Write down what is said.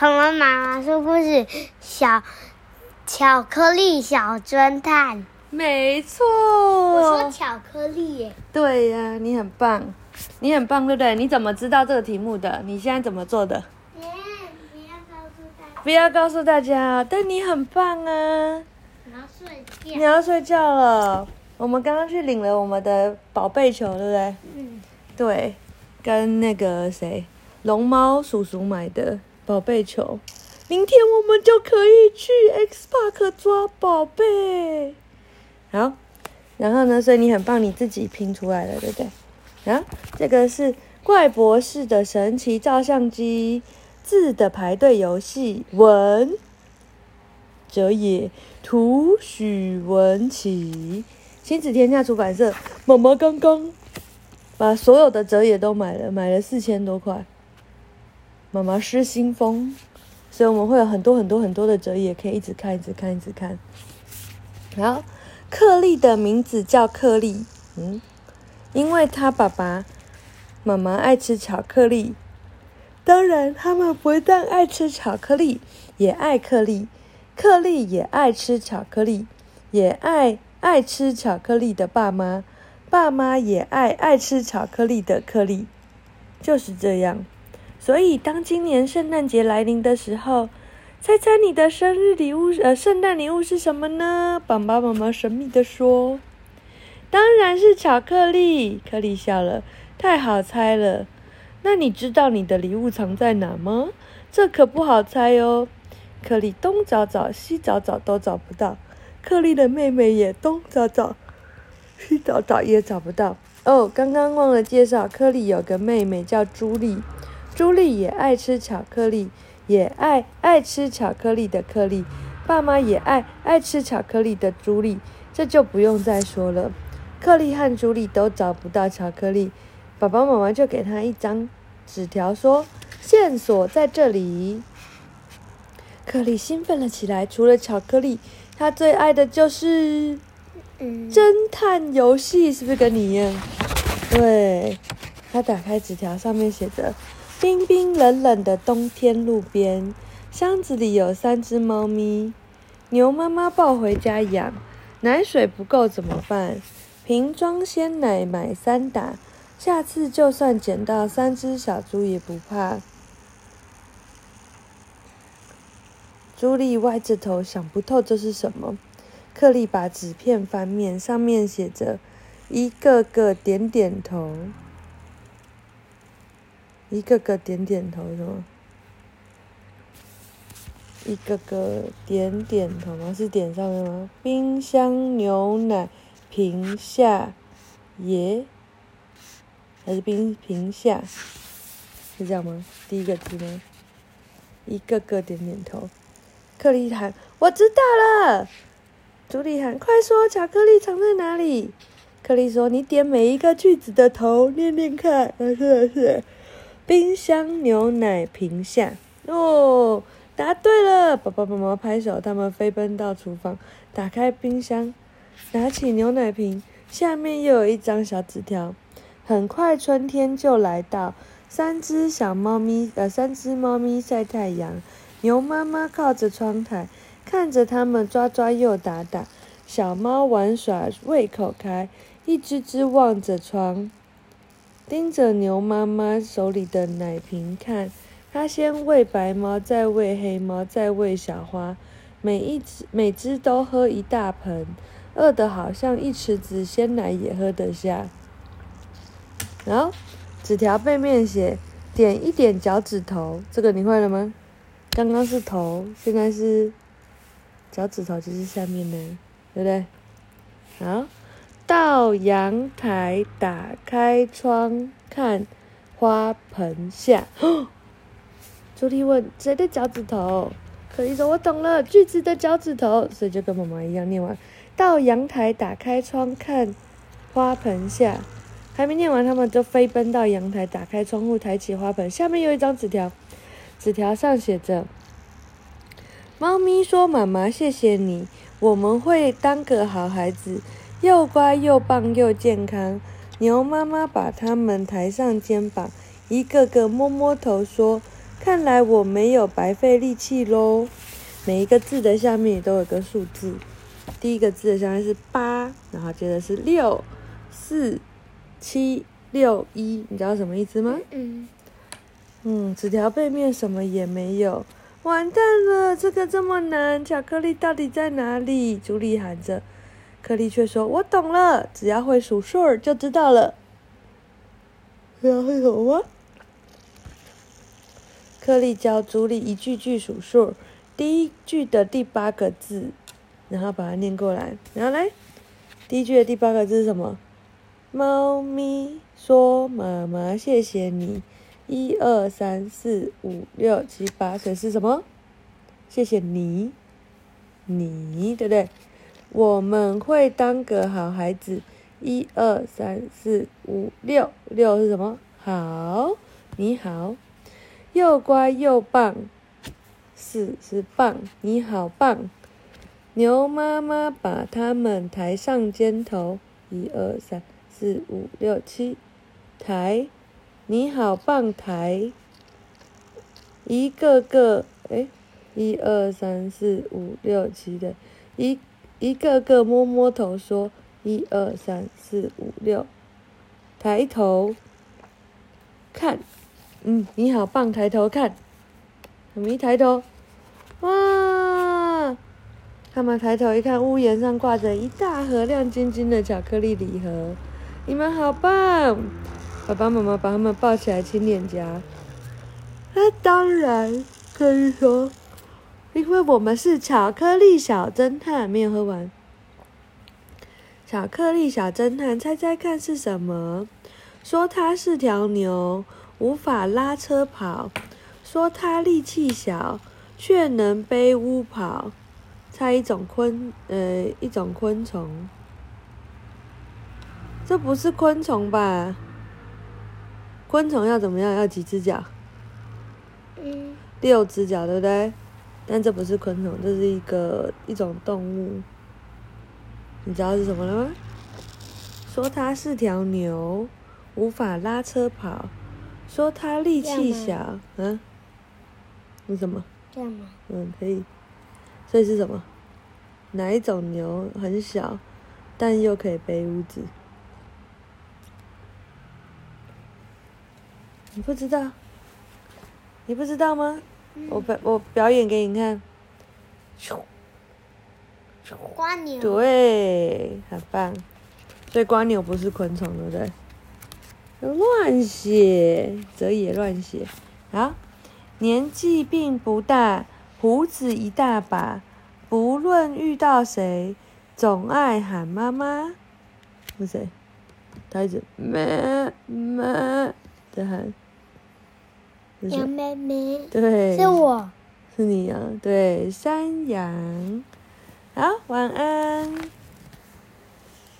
恐龙妈妈说故事，小巧克力小侦探。没错。我说巧克力耶。对呀、啊，你很棒，你很棒，对不对？你怎么知道这个题目的？你现在怎么做的？不要告诉大家。不要告诉大家，但你很棒啊。你要睡觉。你要睡觉了。我们刚刚去领了我们的宝贝球，对不对？嗯。对，跟那个谁，龙猫叔叔买的宝贝球。明天我们就可以去 X Park 抓宝贝。好，然后呢？所以你很棒，你自己拼出来了，对不对？啊，这个是怪博士的神奇照相机，字的排队游戏，文哲也，图许文琪。亲子天下出版社，妈妈刚刚把所有的折页都买了，买了四千多块。妈妈失心疯，所以我们会有很多很多很多的折页，可以一直看，一直看，一直看。好，克利的名字叫克利，嗯，因为他爸爸妈妈爱吃巧克力。当然，他们不但爱吃巧克力，也爱克利。克利也爱吃巧克力，也爱。爱吃巧克力的爸妈，爸妈也爱爱吃巧克力的克利，就是这样。所以，当今年圣诞节来临的时候，猜猜你的生日礼物，呃，圣诞礼物是什么呢？爸爸妈妈神秘的说：“当然是巧克力。”克里笑了，太好猜了。那你知道你的礼物藏在哪吗？这可不好猜哦。克里东找找，西找找，都找不到。克里的妹妹也东找找，西找找也找不到。哦，刚刚忘了介绍，克里有个妹妹叫朱莉，朱莉也爱吃巧克力，也爱爱吃巧克力的克利，爸妈也爱爱吃巧克力的朱莉，这就不用再说了。克利和朱莉都找不到巧克力，爸爸妈妈就给他一张纸条，说线索在这里。克利兴奋了起来，除了巧克力。他最爱的就是侦探游戏，是不是跟你一样？对，他打开纸条，上面写着：冰冰冷冷的冬天路边，箱子里有三只猫咪，牛妈妈抱回家养，奶水不够怎么办？瓶装鲜奶买三打，下次就算捡到三只小猪也不怕。朱莉歪着头想不透这是什么。克利把纸片翻面，上面写着一个个点点头，一个个点点头是吗？一个个点点头吗？是点上面吗？冰箱牛奶瓶下耶，还是冰瓶下？是这样吗？第一个字吗？一个个点点头。克利喊：“我知道了。”朱莉喊：“快说，巧克力藏在哪里？”克利说：“你点每一个句子的头，念念看。”啊，是的是。冰箱牛奶瓶下。哦，答对了！爸爸妈妈拍手，他们飞奔到厨房，打开冰箱，拿起牛奶瓶，下面又有一张小纸条。很快春天就来到，三只小猫咪，呃，三只猫咪晒太阳。牛妈妈靠着窗台，看着它们抓抓又打打，小猫玩耍，胃口开，一只只望着窗，盯着牛妈妈手里的奶瓶看。它先喂白猫，再喂黑猫，再喂小花，每一只每只都喝一大盆，饿得好像一池子鲜奶也喝得下。然后纸条背面写：点一点脚趾头，这个你会了吗？刚刚是头，现在是脚趾头，就是下面呢，对不对？好，到阳台打开窗看花盆下。朱莉问：“谁的脚趾头？”克利说：“我懂了，句子的脚趾头。”所以就跟妈妈一样念完。到阳台打开窗看花盆下，还没念完，他们就飞奔到阳台，打开窗户，抬起花盆，下面有一张纸条。纸条上写着：“猫咪说，妈妈，谢谢你，我们会当个好孩子，又乖又棒又健康。”牛妈妈把它们抬上肩膀，一个个摸摸头说：“看来我没有白费力气喽。每一个字的下面也都有个数字，第一个字的下面是八，然后接着是六、四、七、六、一，你知道什么意思吗？嗯嗯，纸条背面什么也没有，完蛋了，这个这么难，巧克力到底在哪里？朱莉喊着，克利却说：“我懂了，只要会数数就知道了。”然后有吗？克利教朱莉一句句数数。第一句的第八个字，然后把它念过来。然后来，第一句的第八个字是什么？猫咪说：“妈妈，谢谢你。”一二三四五六七八，所以是什么？谢谢你，你对不对？我们会当个好孩子。一二三四五六，六是什么？好，你好，又乖又棒。四是棒，你好棒！牛妈妈把它们抬上肩头，一二三四五六七，抬，你好棒抬！一个个，哎，一二三四五六七的，一一个个摸摸头说，一二三四五六，抬头看，嗯，你好棒，抬头看。我们一抬头，哇！他们抬头一看，屋檐上挂着一大盒亮晶晶的巧克力礼盒。你们好棒！爸爸妈妈把他们抱起来亲脸颊。那当然可以说，因为我们是巧克力小侦探，没有喝完。巧克力小侦探，猜猜看是什么？说它是条牛，无法拉车跑。说它力气小，却能背屋跑。猜一种昆，呃，一种昆虫。这不是昆虫吧？昆虫要怎么样？要几只脚？嗯。六只脚，对不对？但这不是昆虫，这是一个一种动物。你知道是什么了吗？说它是条牛，无法拉车跑。说它力气小，嗯。是什么？这样吗？嗯，可以。所以是什么？哪一种牛很小，但又可以背屋子？你不知道？你不知道吗？嗯、我表我表演给你看。对，很棒。所以瓜牛不是昆虫，对不对？乱写，则也乱写。好。年纪并不大，胡子一大把，不论遇到谁，总爱喊妈妈。是谁？他一直咩咩的喊。羊妹妹。对。是我。是你啊？对，山羊。好，晚安。